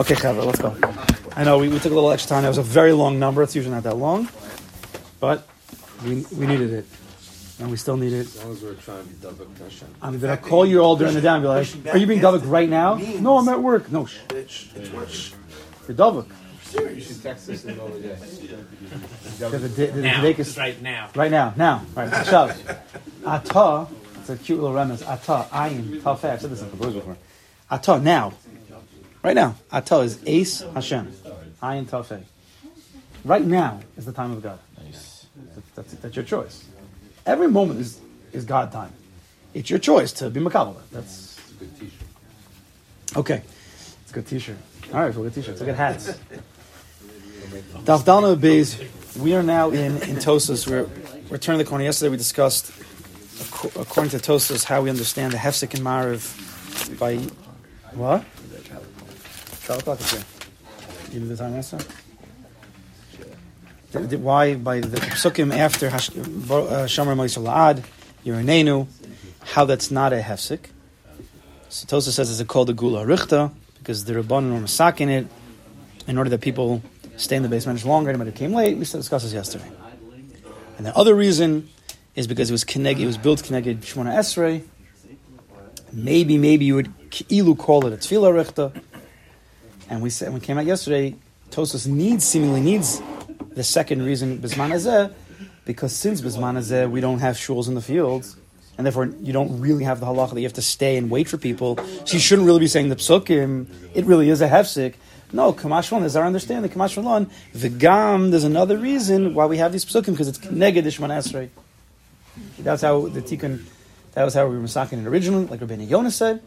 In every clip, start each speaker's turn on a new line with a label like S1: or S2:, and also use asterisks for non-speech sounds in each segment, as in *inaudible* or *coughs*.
S1: Okay, Chavra, let's go. I know we, we took a little extra time. That was a very long number. It's usually not that long, but we, we needed it, and we still need it.
S2: As long as we're trying to be double Hashem.
S1: I mean, did I call you all during the day and be like, "Are you being Davik right now?" No, I'm at work. No, shh, shh, shh. You're Davik.
S2: You should text us in the the day.
S3: Now, just right now.
S1: Right now, now, right. Shav. Ata. It's a cute little remnants. Ata. Ayin. Tafeh. I've said this in the Kabbalah before. Ata. Now. Right now. Ata is Ace Hashem. Ayin Tafeh. Right now is the time of God.
S4: Nice.
S1: That's, that's your choice. Every moment is, is God time. It's your choice to be Makabala. That's
S2: It's a good t-shirt.
S1: okay. It's a good t-shirt. All right, so get t-shirts. Look at hats. Daf Dalna Beis. We are now in, in Tosus. We're, we're turning the corner. Yesterday we discussed, according to Tosus, how we understand the Hefsek and Mariv by what? Here. You did the time did- Why by the psukim after uh, Shomer Moisel Ad, Yerenenu, how that's not a Hefsek. So Tosa says it's called a Gula Richta because the Rabbanon were masaking it in order that people stay in the basement longer. Anybody came late, we discussed this yesterday. And the other reason is because it was Keneg, it was built Keneged Shmona Esrei. Maybe, maybe you would ilu call it a Tefillah Richta. And we said, we came out yesterday, Tosos needs, seemingly needs the second reason, Bisman Hazeh, because since Bisman Hazeh, we don't have shuls in the fields, and therefore you don't really have the halacha that you have to stay and wait for people. You shouldn't really be saying the psukim. It really is a hefsek. No, Kamashwan is our understanding. Kamashwan, the gam. There's another reason why we have these psukim because it's neged Esrei. That's how the tikkun. That was how we were masaking it originally, like Rabbeinu Yonah said,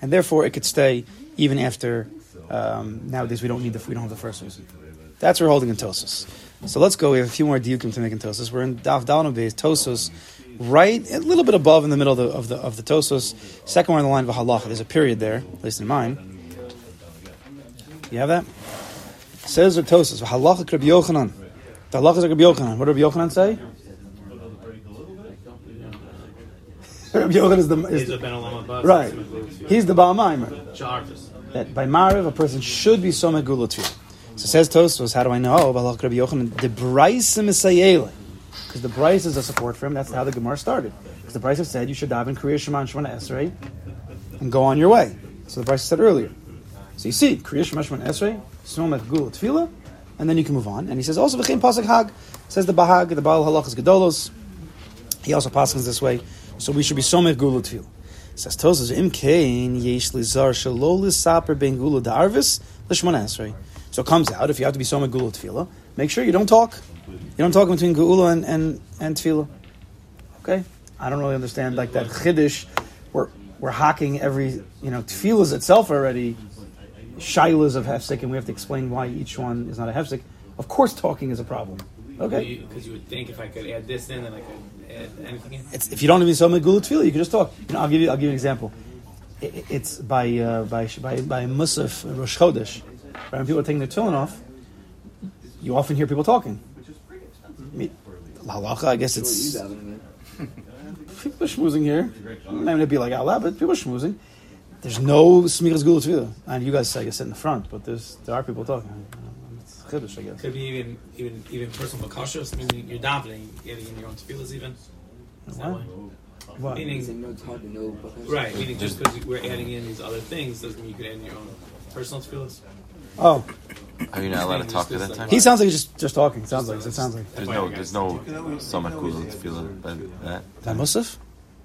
S1: and therefore it could stay even after. Um, nowadays we don't need the we don't have the first reason. That's what we're holding in Tosos. So let's go. We have a few more diukim to make in Tosos. We're in Daf Dalno Beis Tosos, right a little bit above in the middle of the of the, of the Tosos. Second one on the line of halacha. There's a period there, at least in mine. You have that? Says the Tosos halacha Rabbi Yochanan. The halacha is Rabbi Yochanan. What did Rabbi Yochanan say? *laughs* Rabbi Yochanan is the is
S3: He's
S1: the,
S3: a
S1: right.
S3: some of those-
S1: He's the Baal Maimer. That by Mariv a person should be so Gula Tefillah. So says Tosfos, how do I know? Oh, Balach Rabbi Yochanan, the Isayele. Because the Braisa is a support for him. That's how the Gemara started. Because the have said you should daven Kriya Shema and Shemana Esrei and go on your way. So the Braisa said earlier. So you see, Kriya Shema Shemana Esrei, Somek Gula Tefillah, and then you can move on. And he says also V'chein Pasuk Hag. Says the Bahag, the Baal Halachas Gedolos. He also passes this way. So we should be Somek Gula Tefillah. Says Tosas, Im Yesh Lizar Ben Gula Darvis. So it comes out if you have to be Somek Gula Tefillah, make sure you don't talk. You don't talk between Geula and and, and. Okay, I don't really understand like that Chiddush. We're we're hacking every you know Tefillahs itself already. Shilas of hefsek, and we have to explain why each one is not a hefsek. Of course, talking is a problem. Okay,
S3: Because you would think if I could add this in, then I could.
S1: It's, if you don't even say Megillah Tefillah, you can just talk. You know, I'll give you. I'll give you an example. I- I- It's by uh, by by by Musaf Rosh Chodesh. Right? When people are taking their tefillin off, you often hear people talking. I halacha, I guess it's people are schmoozing here. Maybe it'd be like out loud, but people are schmoozing. There's no smichas gula tefillah, and you guys say you sit in the front, but there's there are people talking. It's chiddush, I guess.
S3: Could be even even even personal makashos, meaning you're davening, adding in your own tefillahs even. Is that
S1: What?
S3: why?
S1: What?
S3: Meaning,
S5: it's hard to know.
S3: Right, meaning just because we're adding in these other things doesn't mean you could add in your own personal tefillahs.
S1: Oh,
S4: Are you not allowed to talk at that time?
S1: he sounds like he's just just talking. Sounds like it sounds like
S4: There's no, there's no Samak Gula to feel that.
S1: that Musaf.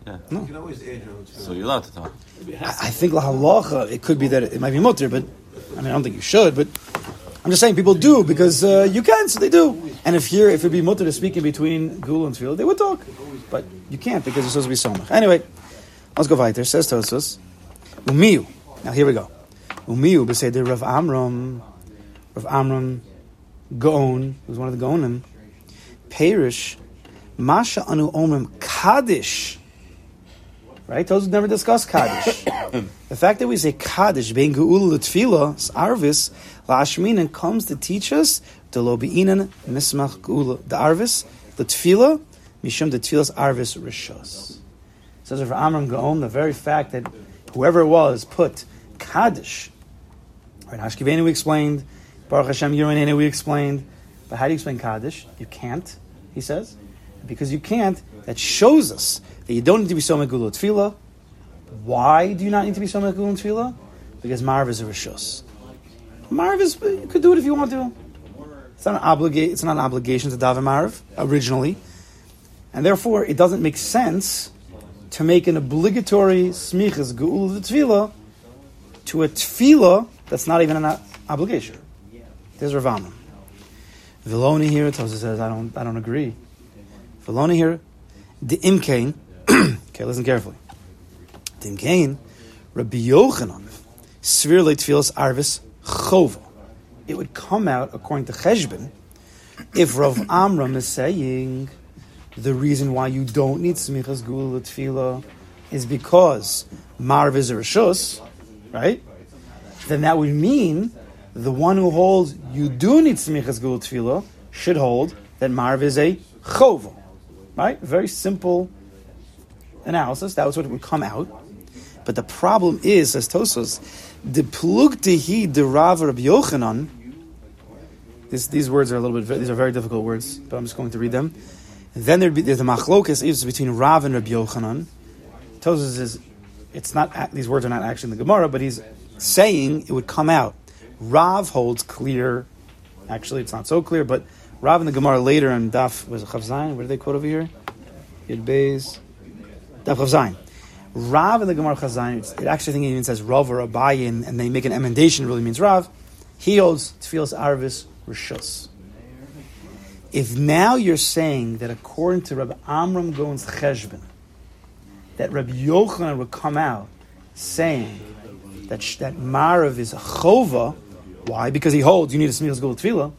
S4: Yeah. No.
S2: You can always add your own
S4: So you're allowed to talk.
S1: I I think la halacha, it could be that it might be mutter, but I mean, I don't think you should. But I'm just saying people do because uh, you can, so they do. And if here, if it'd be mutter to speak in between gul and tefillah, they would talk, but you can't because it's supposed to be somach. Anyway, let's go weiter. Says Tosos, umiyu. Now here we go. Umiyu b'seder Rav Amram, Rav Amram Gaon, who's one of the Gaonim, Perish, Masha anu omrim Kaddish. Right? Those who never discuss Kaddish. *coughs* the fact that we say Kaddish, being Geula L'Tfila, Arvis, La'ashminan, comes to teach us the Lobi'inan Mismach Geula, the Arvis, the Tfila, Mishum the Tfilas Arvis Rishos. Says for Amram Gaon, the very fact that whoever it was put Kaddish Right, Hashkivenu we explained. Baruch Hashem Yirinenu we explained. But how do you explain Kaddish? You can't, he says. Because you can't, that shows us that you don't need to be so megulu tefillah. Why do you not need to be so megulu tefillah? Because Marv is a rishus. Marv is, you could do it if you want to. It's not an, obliga- it's not an obligation to daven Marv originally. And therefore, it doesn't make sense to make an obligatory smichas geul tefillah to a tefillah that's not even an obligation. There's Ravana. Viloni here, Tosa says, I don't, I don't agree. Viloni here, the imkain. *clears throat* okay, listen carefully. The imkain, Rabbi Yochanan, svir le arvis chova. It would come out according to Cheshbon if Rav Amram is saying the reason why you don't need smichas gula tefillah is because marv is a rishus, right? Then that would mean the one who holds you do need smichas gula tefillah should hold that marv is a chova, right? Very simple analysis. That was what would come out. But the problem is, as Tosos, the plugtihi de Rav Rabbi Yochanan. This, these words are a little bit. These are very difficult words, but I'm just going to read them. And then there'd be there's a machlokas is between Rav and Rabbi Yochanan. Tosos is, it's not. These words are not actually in the Gemara, but he's saying it would come out. Rav holds clear. Actually, it's not so clear, but Rav in the Gemara later in Daf was Chav Zayin. What did they quote over here? Yud Beis. Daf Chav. Rav in the Gemara it's- it actually I think it even says Rav or Abayi, and, and they make an emendation, it really means Rav. He holds Tfilas Arvis Rishus. If now you're saying that according to Rabbi Amram Gaon's Cheshbon, that Rabbi Yochanan would come out saying that that Marav is a chova, why? Because he holds you need a smichas gul tefillah.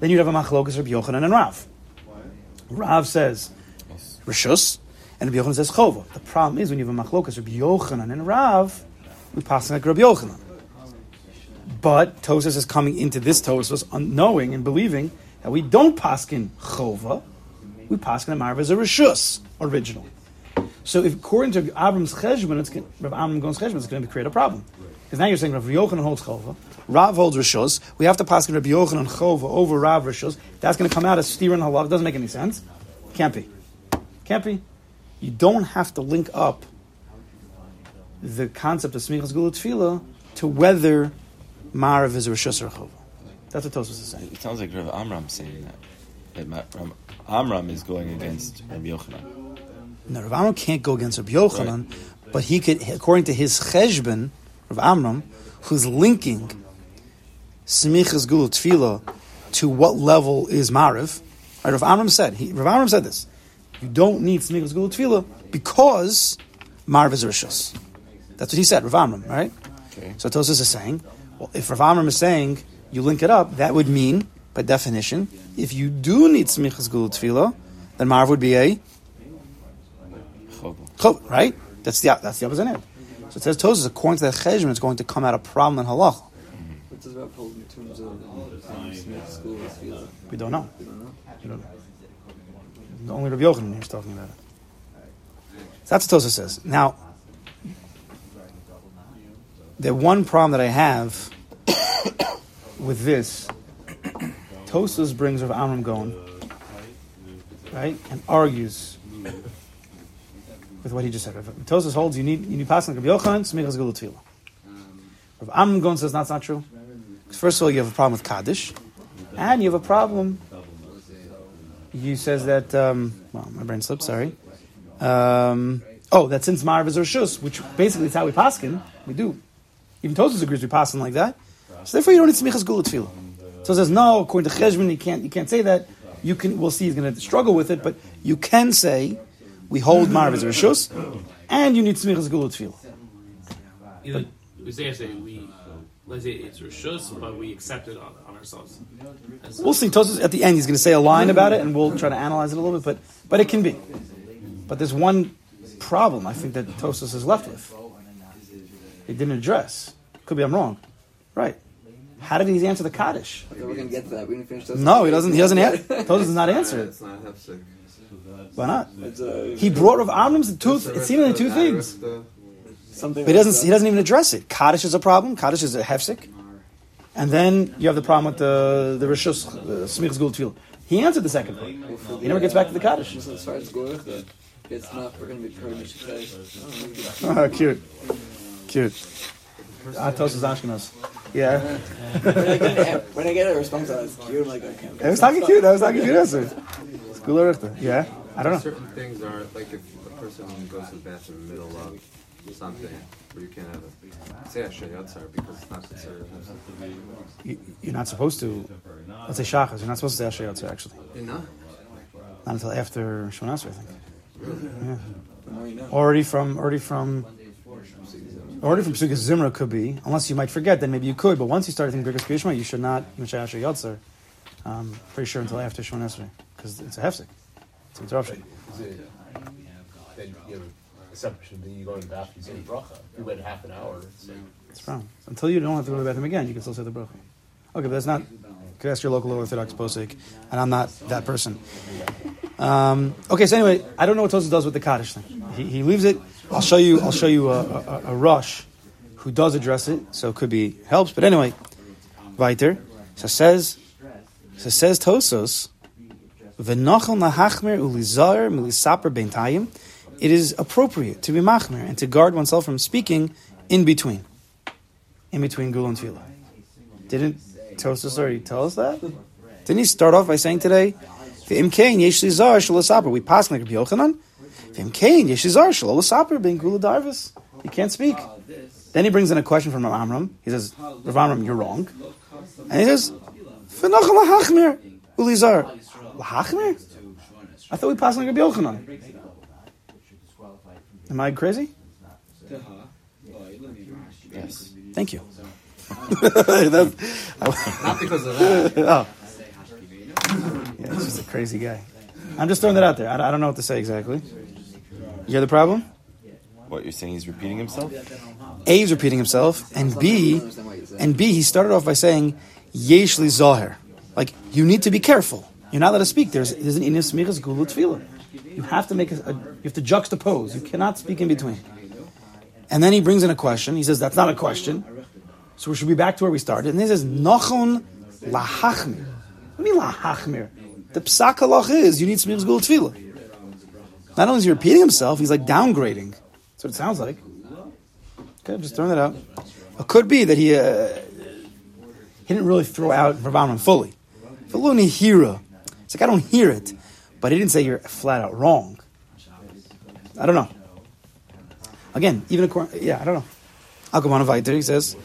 S1: Then you'd have a machlokas Rabbi Yochanan and Rav. Rav says rishus, and Rabbi Yochanan says chova. The problem is when you have a machlokas Rabbi Yochanan and Rav, we pass like Rabbi Yochanan. But Tosis is coming into this Tosis unknowing and believing that we don't paskin chova, we paskin Marav as a rishus original. So, if according to Avram's cheshbon, it's gon- Rav Amram Gaon's cheshbon, it's going to create a problem. Because now you're saying Rav Yochanan holds chova, Rav holds rishus. We have to pass Rabbi Yochanan chova over Rav rishus. That's going to come out as steer and halal. It doesn't make any sense. Can't be. Can't be. You don't have to link up the concept of smichas gula tefillah to whether Marav is a rishus or chova. That's what Tosos is saying.
S4: It sounds like Rav Amram saying that. that Amram is going against Rabbi Yochanan.
S1: No, Rav Amram can't go against Rabbi Yochanan, but he could, according to his cheshbon, Rav Amram, who's linking smichas gula tefillah to what level is mariv. Right, Rav Amram said. He, Rav Amram said this: you don't need smichas gula tefillah because mariv is a rishus. That's what he said, Rav Amram. Right.
S4: Okay.
S1: So Tosis is saying, well, if Rav Amram is saying you link it up, that would mean, by definition, if you do need smichas gula tefillah, then mariv would be a
S4: Chova.
S1: Right? That's the that's the opposite end. So it says Tosis, according to that cheshbon, it's going to come out a problem in halacha.
S5: What does Rav hold in terms of Smith school?
S1: We don't know.
S5: We don't know.
S1: We don't know. Only Rabbi Yochanan here is talking about it. So that's what Tosis says. Now, the one problem that I have *coughs* with this, Tosis brings Rav Amram Gaon, right, and argues with what he just said. Rav- Tosis holds you need you need passing Rabbi Yochanan, smichas gula tefillah. Rav Amram Gaon says that's not true. First of all, you have a problem with Kaddish, and you have a problem. You says that. Um, well, my brain slipped. Sorry. Um, oh, that since Marv is Rishus, which basically is how we paskin, we do. Even Tosus agrees we paskin like that. So therefore, you don't need smichas gula tefillah. So it says no. According to Cheshbon, you can't. You can't say that. You can. We'll see. He's going to struggle with it, but you can say we hold Marv as Rishus, and you need smichas gula tefillah.
S3: Either we say, say we let's say it's rishus, but we accept it on, on ourselves. As-
S1: We'll see. Tosus at the end, he's going to say a line about it, and we'll try to analyze it a little bit. But but it can be. But there's one problem I think that Tosus is left with. He didn't address. Could be I'm wrong. Right. How did he answer the Kaddish?
S5: I We're gonna get to that. We didn't finish those.
S1: No, he doesn't. He doesn't. Have, Tosus does not answer it.
S2: It's not hefsek.
S1: Why not?
S5: It's,
S1: He brought Rav Amram's two. It's seemingly two things.
S5: something.
S1: But he doesn't. He doesn't even address it. Kaddish is a problem. Kaddish is a hefsek. and then you have the problem with the the rishus uh, smichas gul tefillah. He answered the second part. He never gets back to the kaddish.
S5: Just as far as it's not, we're going to be per Mishkei.
S1: Ah, cute, cute. Atos is Ashkenaz. Yeah,
S5: when, I get, when I get a response, I was cute. I'm like, okay.
S1: I was talking cute. I was talking cute answer. School Richter. Yeah, I don't know.
S2: Certain things are like if a person goes to the bathroom in the middle of something where you can't have a say a shayatzar because it's not considered.
S1: You- You're not supposed to. Let's say shachas. You're not supposed to say Asher actually.
S2: You know?
S1: Not until after Shemon I think. Really? Yeah.
S5: The more you know.
S1: Already from, already from, already from Pesukah Zimra could be. Unless you might forget, then maybe you could. But once you start thinking Birkas Kriyishma, you should not Mishay Asher Yotzer. Um, pretty sure until after Shemon Esrei, because it's a hefsek. It's an interruption.
S6: Is it, then you have assumption that you go in the bathroom, you say the bracha. You wait half an hour, it's like,
S1: It's wrong. Until you don't have to go to the bathroom again, you can still say the bracha. Okay, but that's not. You could ask your local Orthodox posik, and I'm not that person. Um, okay, so anyway, I don't know what Tosa does with the Kaddish thing. He, he leaves it. I'll show you. I'll show you a, a, a rush who does address it, so it could be helps. But anyway, weiter. So says, so says Tosos. Milisaper bentayim. It is appropriate to be machmer and to guard oneself from speaking in between, in between gul and tefillah. Didn't Tosos already tell us that? Didn't he start off by saying today, "V'im kain yesh lizar shalasaper." We pass like Rabbi Yochanan. V'im kain yesh lizar ben gula darvis. You can't speak. Uh, then he brings in a question from Rav Amram. He says, "Rav Amram, you're wrong." And he says, "V'nochel lahachmer ulizar." Lahachmer? I thought we passed like Rabbi Yochanan. Am I crazy? Uh-huh.
S4: Yes.
S1: Thank you. *laughs* That's-
S2: Not because of that. *laughs*
S1: oh. Yeah, he's just a crazy guy. I'm just throwing that out there. I, I don't know what to say exactly. You hear the problem?
S4: What you're saying? He's repeating himself.
S1: A is repeating himself, and B, and B, he started off by saying, "Yesh li zahir," like you need to be careful. You're not allowed to speak. There's there's an inis smichas gulu tefillah. You have to make a, a, you have to juxtapose. You cannot speak in between. And then he brings in a question. He says that's not a question. So we should be back to where we started. And he says nachon lahachmir. What do you mean lahachmir? The psak halach is you need smichas gulu tefillah. Not only is he repeating himself, he's like downgrading. That's what it sounds like. Okay, I'm just throwing that out. It could be that he uh, he didn't really throw out Rabbanon fully. Veluni hira. It's like I don't hear it, but he didn't say you're flat out wrong. I don't know. Again, even according, yeah, I don't know. I'll. He says,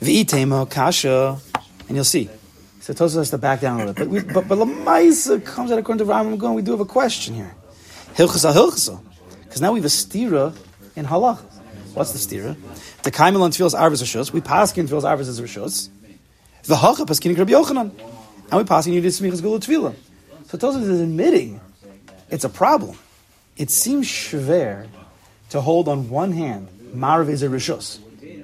S1: "V'itema kasha," and you'll see. So Tosa has to back down a little bit. But but but Lamaisa comes out according to Rambam. Going, we do have a question here. Hilchasa hilchasa, because now we have a stira in halach. What's the stira? The kaimel on tefillas arvas rishos. We pass in tefillas arvas as rishos. The hacha paskin Rabbi Yochanan, and we pass in yudis smichas gulu tefillah. So Tosa is admitting it's a problem. It seems shver to hold on one hand marv is a rishos.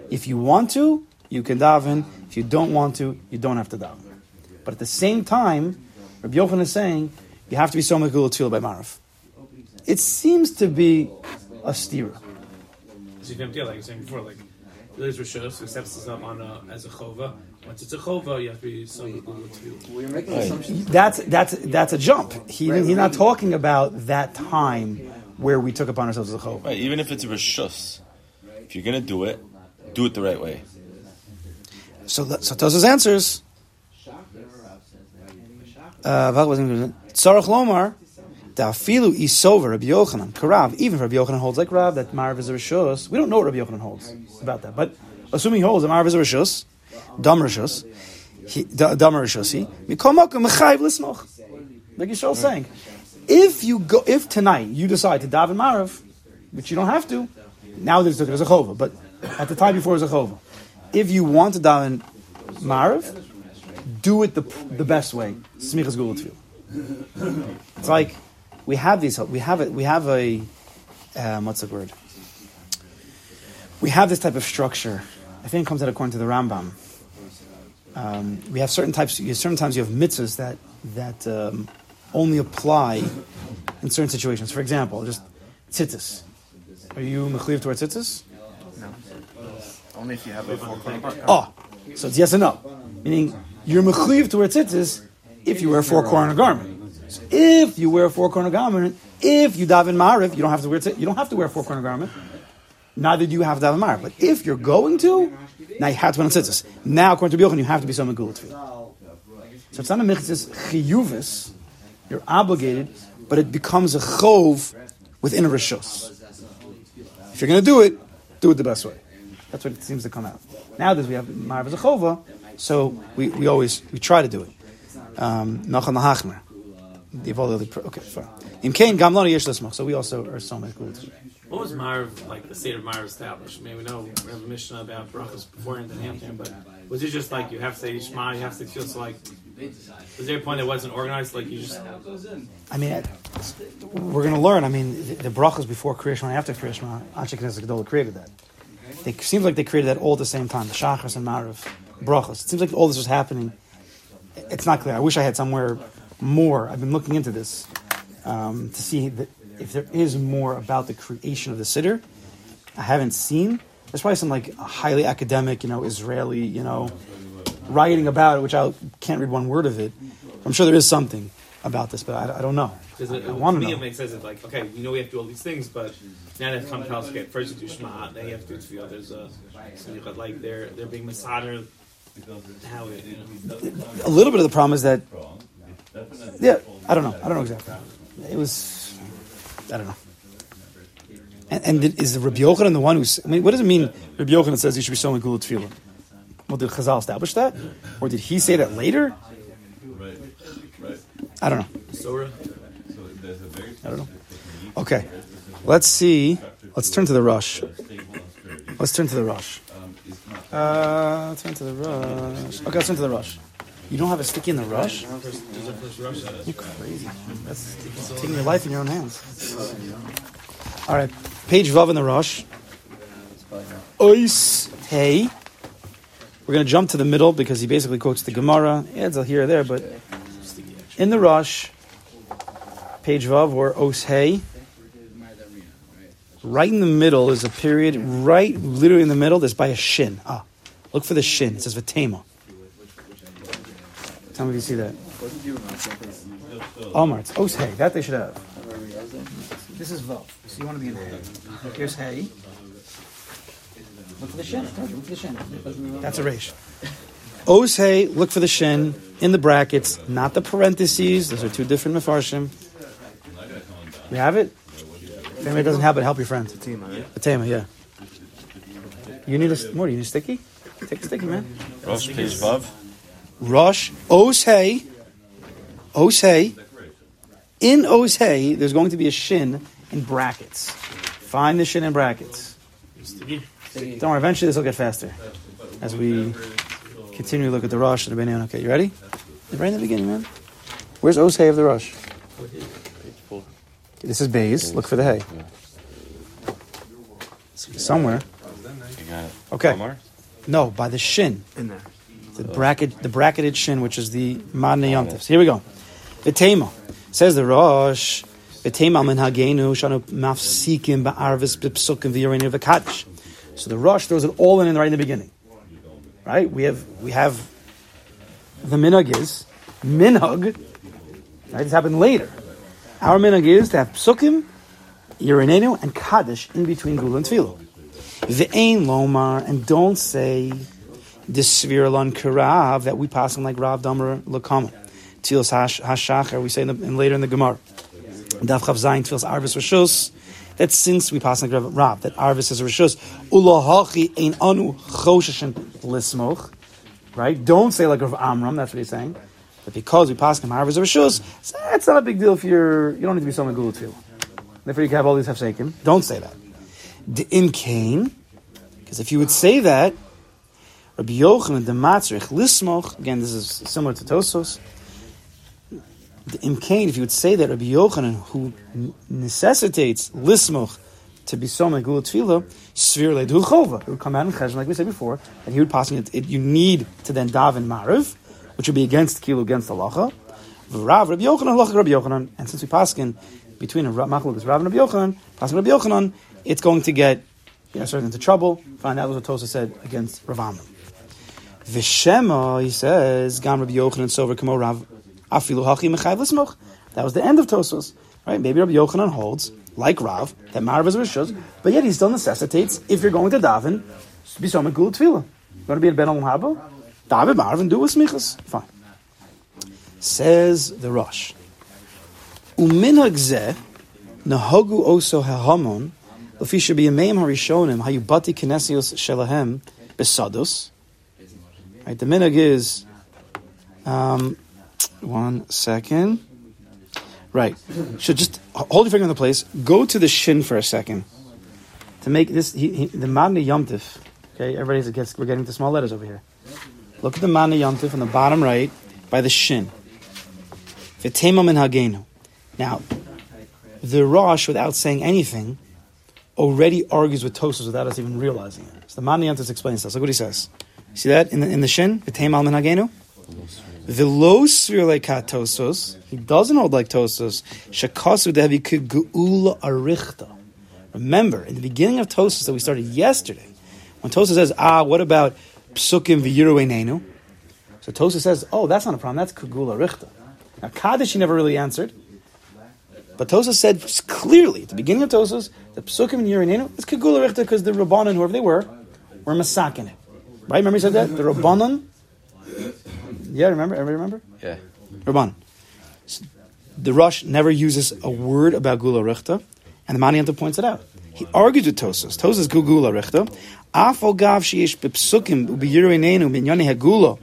S1: If you want to, you can daven. If you don't want to, you don't have to daven. But at the same time, Rabbi Yochanan is saying you have to be so gulu tefillah by marv. It seems to be a stira.
S3: So you can deal like you were saying before, like there's Rishos who steps this up on a, as a chova. Once it's a chova, you have to be some Google too.
S5: We're making
S4: Right.
S5: assumptions.
S1: That's that's that's a jump. He,
S5: Right,
S1: he's not talking about that time where we took upon ourselves the chov.
S4: Right. Even if it's a rishus, if you're gonna do it, do it the right way.
S1: So that- so Tosa's answers. Uh, Tzarech Lomar, Da'afilu Isover Rabbi Yochanan, Karav, even if Rabbi Yochanan holds like Rav, that Marav is a Rishos, we don't know what Rabbi Yochanan holds about that, but assuming he holds that Marav is a Rishos, Dam Rishos, he- Da- Dam Rishosi, Mikomokum Mechayiv Lismoch. Like Yisrael's saying, if you go, if tonight you decide to daven Marav, which you don't have to, now there's there's a chova, but at the time before it was a chova. If you want to daven Marav, do it the the best way. Smichas gula tefillah. It's like we have these. We have it. We have a um, what's the word? We have this type of structure. I think it comes out according to the Rambam. Um, we have certain types. you- Certain times you have mitzvahs that that um, only apply in certain situations. For example, just tzitzis. Are you mechliv towards tzitzis? No.
S7: Only if you have a four corner bar.
S1: Oh, so it's yes and no. Meaning, you're mechuyev to wear tzitzis if you wear a four corner garment. If you wear a four corner garment, if you daven mariv, you don't have to wear tzitz- you don't have to wear a four corner garment. Neither do you have to daven mariv. But if you're going to, now you have to put on tzitzis. Now, according to Bilchan, you have to be some tefillah. So it's not a mitzvah chiyuvis. You're obligated, but it becomes a chov within a rishos. If you're going to do it, do it the best way. That's what it seems to come out. Nowadays we have Marv as a chova, so we, we always we try to do it. Um. The evolved other okay fine. In Cain gamlani yesh. So we also are so much good.
S3: What was Marv like? The state of Marv established. I mean, we know we have a mission about brachas beforehand and after, but was it just like you have to say Shema, you have to feel so like? Was there a point that wasn't organized? Like you just
S1: I mean, we're going to learn. I mean, the, the brachas before Kriya Shema and after Kriya Shema, Anshe Knesset Gedolah created that. It seems like they created that all at the same time. The Shachas and Marv brachas. It seems like all this was happening. It's not clear. I wish I had somewhere more. I've been looking into this um, to see that if there is more about the creation of the sitter. I haven't seen. There's probably some like highly academic, you know, Israeli, you know, writing about it, which I can't read one word of it. I'm sure there is something about this, but I, I don't know.
S3: Because it,
S1: I
S3: to
S1: want to
S3: me,
S1: know.
S3: it makes sense. It's like, okay, you know, we have to do all these things, but now they have to come us, okay, first you do Shema, then you have to do Tefillah. There's a, so you like they're they're being masader. How it, you know,
S1: A little bit of the problem is that, yeah, I don't know. I don't know exactly. It was, I don't know. And, and did, is Rabbi Yochanan the one who's? I mean, what does it mean? Rabbi Yochanan says you should be sowing gula tefillah. Well, did Chazal establish that, or did he say that later? I don't know.
S3: Sora.
S1: I don't know. Okay, let's see. Let's turn to the rush. Let's turn to the rush. Uh, turn to the rush. Okay, let's turn to the rush. You don't have a sticky in the rush? You're crazy. That's taking your life in your own hands. All right, page Vav in the rush. Ois hey. We're going to jump to the middle because he basically quotes the Gemara. Yeah, it's a here or there, but in the rush, page Vav or Os hey. Right in the middle is a period, right literally in the middle, there's by a shin. Ah, look for the shin. It says Vatema. Tell me if you see that. Omar, oh, it's Os hey. That they should have. This is Vav. So you want to be in Hey. Here's Hey. Look for the shin. I Look for the shin. That's a resh. Os Hey, look for the shin in the brackets, not the parentheses. Those are two different mefarshim. We have it? If anybody doesn't have it, help your friend. Fatema, yeah. You need a, more, you need a sticky? Take a sticky, man.
S4: Rosh page Vav.
S1: Rosh, Os Hey, Os Hey. In Os Hey, there's going to be a shin in brackets. Find the shin in brackets. Don't worry, eventually this will get faster as we continue to look at the Rosh and the Benyon. Okay, you ready? Right in the beginning, man. Where's Os Hey of the Rosh? This is Bays. Look for the hay. Somewhere.
S4: You got it.
S1: Okay. No, by the shin. In there. The bracket, the bracketed shin, which is the Madne. Here we go. Vitema. Says the Rosh. Vitema min hagenu shanu mafsikim ba'arvis b'psukim v'yorenu v'kadish. So the Rosh throws it all in, right in the beginning. Right? We have we have the minhag is minhag. Right? This happened later. Our minhag is to have psukim, Yerenenu, and Kaddish in between Gula and Tefillah. Ve'ein lomar, and don't say the Sviralon Karav that we pass on like Rav Damer Lakama. Tils hash- Hashachar, we say in, the, in later in the Gemara. Daf Chav Zayin Tfilas Arvis Rishus. That since we pass like Rav, that Arvis is a Rishus. Ulahachi ein anu choshishin lismoch. Right? Don't say like Rav Amram, that's what he's saying. But because we pass him Arvis Rishus, so that's not a big deal if you're, you don't need to be someone good tefillah. Therefore you can have all these hefsekim. Don't say that. In Cain, because if you would say that, Rabbi Yochanan the Matzrich Lismoch, again, this is similar to Tosos. The Imkain, if you would say that Rabbi Yochanan, who necessitates Lismoch to be so Megula Tefillah, Svir Ledu Chova, it would come out in Cheshvan, like we said before, and he would pass it, it, you need to then daven Mariv, which would be against Kilu, against the Lacha. Rav Rabbi Yochanan, Lacha Rabbi Yochanan, and since we pass in between is Rav and Rabbi Yochanan, passing Rabbi Yochanan, it's going to get you know, certain into trouble. Find out what Tosa said against Rav Amram. Vishema, he says, Gam Rabbi Yochanan Sover Kamo Rav Afilu Hachi Mechayv Lismoch. That was the end of Tosos. Right? Maybe Rabbi Yochanan holds, like Rav, that Marav is Rishos, but yet he still necessitates, if you're going to daven, to be some Gul Tefillah. You want to be at Ben Olam Haba? Daven Marav and do with Smichas. Fine. Says the Rosh. Uminhag zeh nahogu oso hahamon lefisha biyameim harishonim hayubati kinesios shelahem besados Right, the minhag is, um, one second. Right. So just hold your finger in the place. Go to the shin for a second to make this he, he, the Madna Yomtiv. Okay, everybody's gets we're getting to small letters over here. Look at the Madna Yomtiv on the bottom right by the shin. V'tema min hagenu. Now, the Rosh, without saying anything, already argues with Tosos without us even realizing it. So the Madna Yomtiv explains this. Look what he says. See that in the, in the shin? V'tema min hagenu. V'lo. He doesn't hold like tosos. Shakasu devi geula arichta. Remember, in the beginning of Tosos that we started yesterday, when Tosos says, ah, what about psukim v'yiru So Tosos says, oh, that's not a problem. That's kugula arichta. Now, Kaddish he never really answered. But Tosos said clearly at the beginning of Tosos, the psukim and yiru is kugula arichta because the Rabbanan, whoever they were, were masakin it. Right? Remember he said that? The Rabbanan yeah, remember? Everybody remember?
S4: Yeah.
S1: Rabban. The Rush never uses a word about Gula Rechta, and the Manianta points it out. He argues with Tosos. Tosos Gula Rechta. Afo gav sheish bepsukim ubiyiruinenu minyani hagula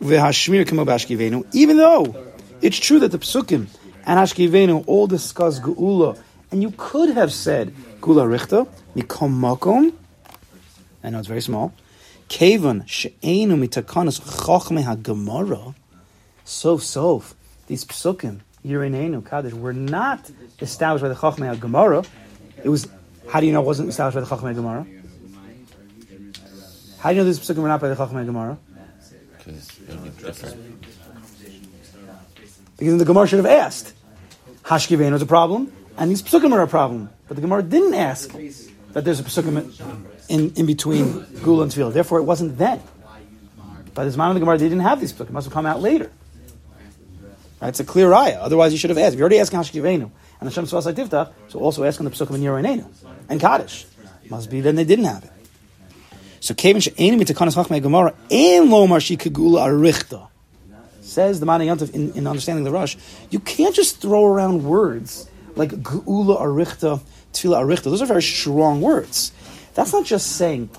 S1: uvehashmir kamo bashkivenu. Even though it's true that the psukim and Ashkivenu all discuss Geula, and you could have said Gula mikom makom. I know it's very small. Kevon she'enu mitakanas chochme hagemara. So, sof. These psukim, Yirinenu, Kaddish, were not established by the chochme hagemara. It was. How do you know it wasn't established by the chochme hagemara? How do you know these psukim were not by the chochme hagemara?
S4: Because
S1: the Gemara should have asked. Hashkivenu is a problem, and these psukim are a problem. But the Gemara didn't ask that there's a psukim in, in between Gula and Tefillah. Therefore, it wasn't then. This man of the Gemara, they didn't have these psukim. It must have come out later. Right? It's a clear ayah. Otherwise, you should have asked. If you're already asking Hashkivenu, and Hashem Svasai Tiftach, so also asking the psukim in Yeroinenu and Kaddish. Must be then they didn't have it. So Kevin she'enim mitakanas hachmei Gemara ein lomar kegula arichta. Says the Mana Yantav in, in understanding the rush, you can't just throw around words like geula arichta, tefillah arichta. Those are very strong words. That's not just saying.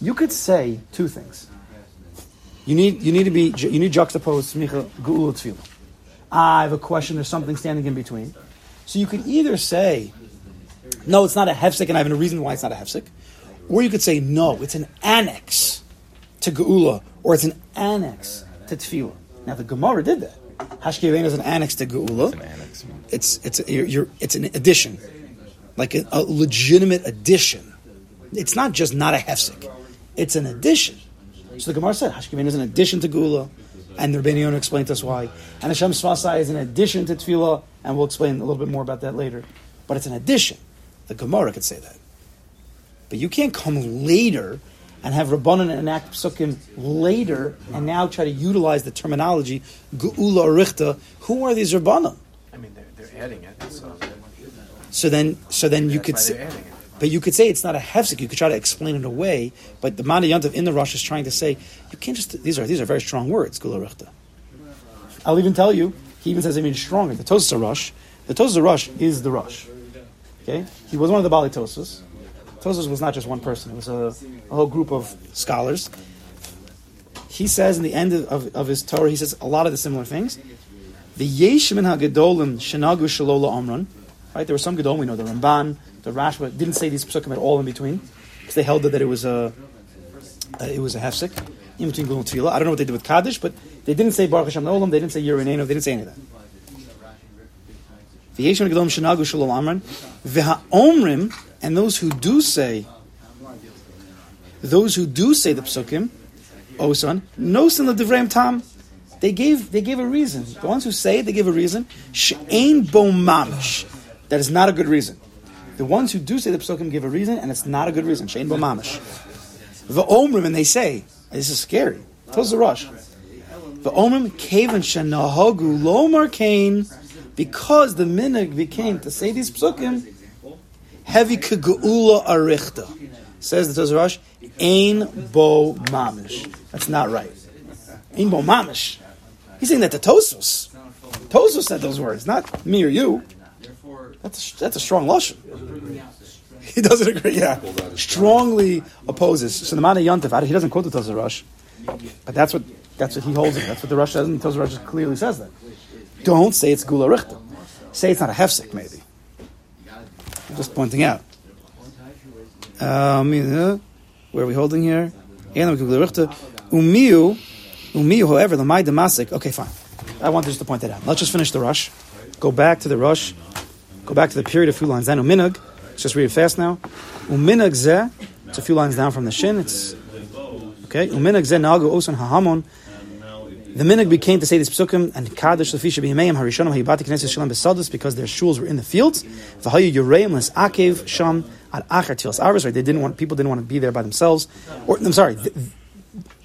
S1: You could say two things. You need you need to be you need juxtapose smicha geula tefillah. I have a question. There's something standing in between. So you could either say, no, it's not a hefsek, and I have a reason why it's not a hefsek, or you could say, no, it's an annex to geula, or it's an annex to tefillah. Now the Gemara did that. Hashkivain is an annex to geula.
S4: It's an annex.
S1: It's it's a, you're, you're, it's an addition, like a, a legitimate addition. It's not just not a hefsek; it's an addition. So the Gemara said Hashkivain is an addition to Gula, and the Rebbeinu explained to us why. And Hashem Svasai is an addition to Tefillah, and we'll explain a little bit more about that later. But it's an addition. The Gemara could say that, but you can't come later and have Rabbanan enact psukim later, and now try to utilize the terminology Geula Arichta. Who are these Rabbanan?
S6: I mean, they're, they're adding it. So
S1: So then, so then you
S6: that's
S1: could say,
S6: they're adding it.
S1: But you could say it's not a hefsek. You could try to explain it away. But the Mana Yantav in the Rush is trying to say you can't just. These are these are very strong words. Gula. I'll even tell you. He even says it means stronger. The Tosas Rush. The Tosas Rush is the Rush. Okay, he was one of the Bali Tosas. Tosas was not just one person. It was a, a whole group of scholars. He says in the end of, of, of his Torah, he says a lot of the similar things. The Yesh min hagedolim shenagu shalola amran. Right, there were some gedolim we know the Ramban, the Rashba didn't say these psukim at all in between because they held that, it was a uh, it was a hefsek in between Gul and Tefillah. I don't know what they did with Kaddish, but they didn't say Baruch Hashem Olam, they didn't say Yirinenu, they didn't say any of that. V'ha'omrim and those who do say those who do say the psukim, oh son, no sin l'divrei tam. They gave they gave a reason. The ones who say it, they give a reason. She'ain bo mamish. That is not a good reason. The ones who do say the psukim give a reason, and it's not a good reason. She'ain bo mamish. The omrim and they say this is scary. Tells the Rush. The Omrim Kavan Shanahagu Lomar Kain, because the minig became to say these psukim, heavy kagula arichta. Says the Tazar Rush, Ain bo mamish. That's not right. Ain bo mamish. He's saying that to Tosus. Tosus said those words, not me or you. That's a, that's a strong lashon. He doesn't agree. Yeah, strongly opposes. So the man Yontif, he doesn't quote the Tazar Rush, but that's what that's what he holds. It. That's what the Rush says, and the Rush clearly says that. Don't say it's gula richta. Say it's not a hefsek, maybe. I'm just pointing out. Um, where are we holding here? Umiu, umiu. However, the my. Okay, fine. I want just to point that out. Let's just finish the rush. Go back to the rush. Go back to the period of few lines. Then uminug. Let's just read it fast now. Uminug zeh. It's a few lines down from the shin. It's okay. Uminug zeh nagu osan hahamon. The minig became to say this psukim and kaddish lefisha b'yameim harishonim hayibati knesset shalom besadus because their shuls were in the fields. V'hayu yureim les akev sham at achar tilas arvis. Right, they didn't want people didn't want to be there by themselves. Or I'm sorry, they, they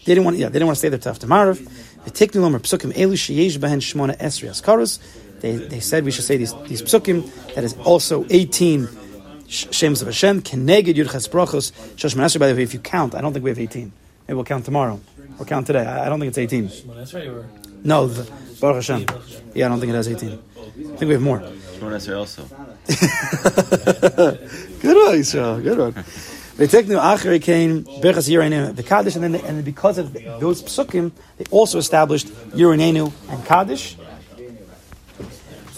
S1: didn't want. Yeah, they didn't want to stay there till after Marav. V'tiknu lomer psukim elu sheyesh behen shmona esri askarus. They they said we should say these these psukim that is also eighteen shems of Hashem keneged yudches brachos shosh By the way, if you count, I don't think we have eighteen. Maybe we'll count tomorrow. Or count today. I I don't think it's 18.
S3: That's right. Or
S1: No, the, Baruch Hashem. Yeah, I don't think it has 18. I think we have more.
S4: Shimon also. *laughs*
S1: Good one, Yisrael. Good one. They take new Achari came Berchas Yirinenu, the Kaddish, and then they, and then because of those psukim, they also established Yirinenu and Kaddish.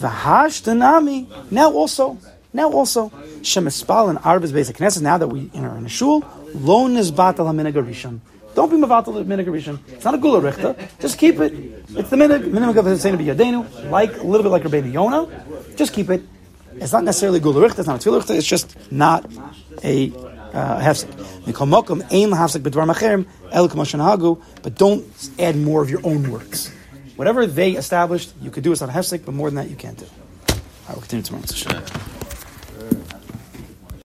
S1: The hashtanami. Now also, now also, Shemispal and Arbis Beis Knesset. Now that we are in a shul, Lon is Don't be Mavatal Minig Rishon. It's not a Gula Richta. Just keep it. It's the Minig, Minig of Hussein B'Yadenu, like, a little bit like Rabbeinu Yonah. Just keep it. It's not necessarily Gula Richta, it's not a Tefillah Richta, it's just not a uh, hefsek. Mokum el but don't add more of your own works. Whatever they established, you could do it on hefsek, but more than that, you can't do. I will continue tomorrow.